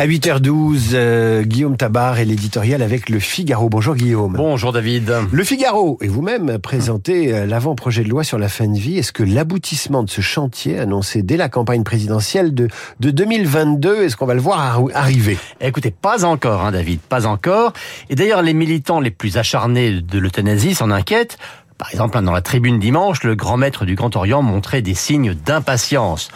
À 8h12, euh, Guillaume Tabar et l'éditorial avec Le Figaro. Bonjour Guillaume. Bonjour David. Le Figaro et vous-même présentez euh, l'avant-projet de loi sur la fin de vie. Est-ce que l'aboutissement de ce chantier annoncé dès la campagne présidentielle de, de 2022, est-ce qu'on va le voir arriver? Écoutez, pas encore, hein, David, pas encore. Et d'ailleurs, les militants les plus acharnés de l'euthanasie s'en inquiètent. Par exemple, hein, dans la tribune dimanche, le grand maître du Grand Orient montrait des signes d'impatience.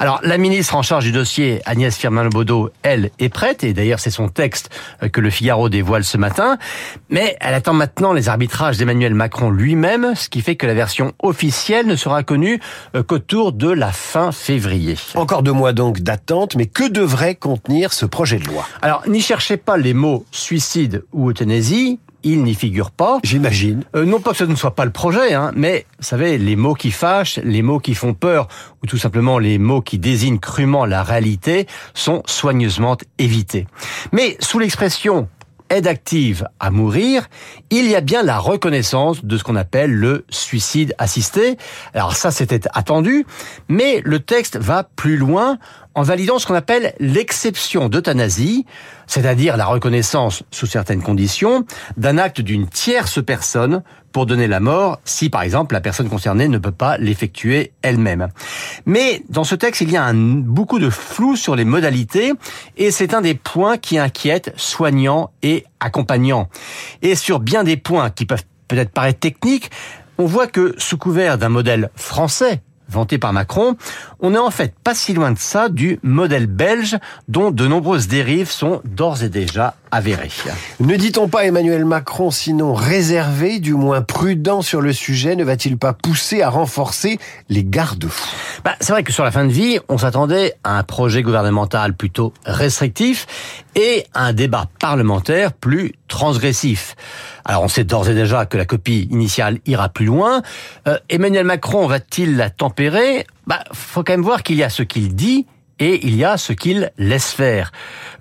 Alors, la ministre en charge du dossier, Agnès Firmin-Lebaudot, elle, est prête, et d'ailleurs c'est son texte euh, que le Figaro dévoile ce matin, mais elle attend maintenant les arbitrages d'Emmanuel Macron lui-même, ce qui fait que la version officielle ne sera connue euh, qu'autour de la fin février. Encore deux mois donc d'attente, mais que devrait contenir ce projet de loi? Alors, n'y cherchez pas les mots suicide ou euthanasie, il n'y figure pas. J'imagine. Euh, non pas que ce ne soit pas le projet, hein, mais vous savez, les mots qui fâchent, les mots qui font peur, ou tout simplement les mots qui désignent crûment la réalité, sont soigneusement évités. Mais sous l'expression aide active à mourir, il y a bien la reconnaissance de ce qu'on appelle le suicide assisté. Alors ça, c'était attendu, mais le texte va plus loin en validant ce qu'on appelle l'exception d'euthanasie, c'est-à-dire la reconnaissance, sous certaines conditions, d'un acte d'une tierce personne pour donner la mort si, par exemple, la personne concernée ne peut pas l'effectuer elle-même. Mais dans ce texte, il y a beaucoup de flou sur les modalités et c'est un des points qui inquiète soignants et accompagnants. Et sur bien des points qui peuvent peut-être paraître techniques, on voit que sous couvert d'un modèle français vanté par Macron, on est en fait pas si loin de ça du modèle belge dont de nombreuses dérives sont d'ores et déjà Ne dit-on pas Emmanuel Macron sinon réservé, du moins prudent sur le sujet, ne va-t-il pas pousser à renforcer les garde-fous? Bah, C'est vrai que sur la fin de vie, on s'attendait à un projet gouvernemental plutôt restrictif et à un débat parlementaire plus transgressif. Alors on sait d'ores et déjà que la copie initiale ira plus loin. Euh, Emmanuel Macron va-t-il la tempérer? Bah, faut quand même voir qu'il y a ce qu'il dit et il y a ce qu'il laisse faire.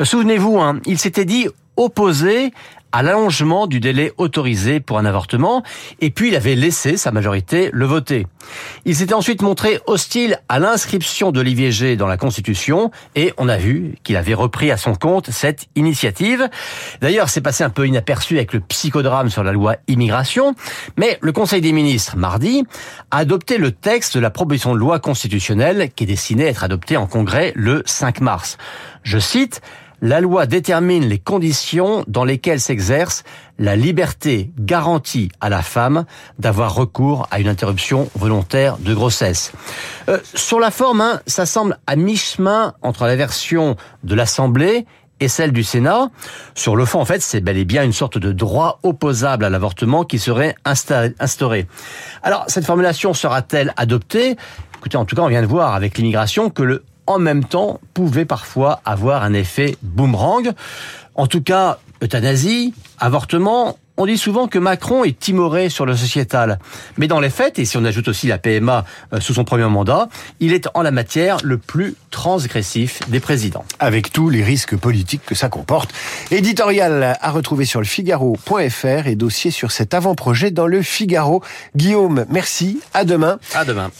Euh, souvenez-vous, hein, il s'était dit opposé à l'allongement du délai autorisé pour un avortement, et puis il avait laissé sa majorité le voter. Il s'était ensuite montré hostile à l'inscription de l'IVG dans la Constitution, et on a vu qu'il avait repris à son compte cette initiative. D'ailleurs, c'est passé un peu inaperçu avec le psychodrame sur la loi immigration, mais le Conseil des ministres, mardi, a adopté le texte de la proposition de loi constitutionnelle qui est destinée à être adoptée en congrès le 5 mars. Je cite, la loi détermine les conditions dans lesquelles s'exerce la liberté garantie à la femme d'avoir recours à une interruption volontaire de grossesse. Euh, sur la forme, hein, ça semble à mi-chemin entre la version de l'Assemblée et celle du Sénat. Sur le fond, en fait, c'est bel et bien une sorte de droit opposable à l'avortement qui serait instauré. Alors, cette formulation sera-t-elle adoptée? Écoutez, en tout cas, on vient de voir avec l'immigration que le en même temps pouvait parfois avoir un effet boomerang. En tout cas, euthanasie, avortement, on dit souvent que Macron est timoré sur le sociétal. Mais dans les faits, et si on ajoute aussi la PMA euh, sous son premier mandat, il est en la matière le plus transgressif des présidents. Avec tous les risques politiques que ça comporte. Éditorial à retrouver sur le Figaro.fr et dossier sur cet avant-projet dans le Figaro. Guillaume, merci. À demain. À demain.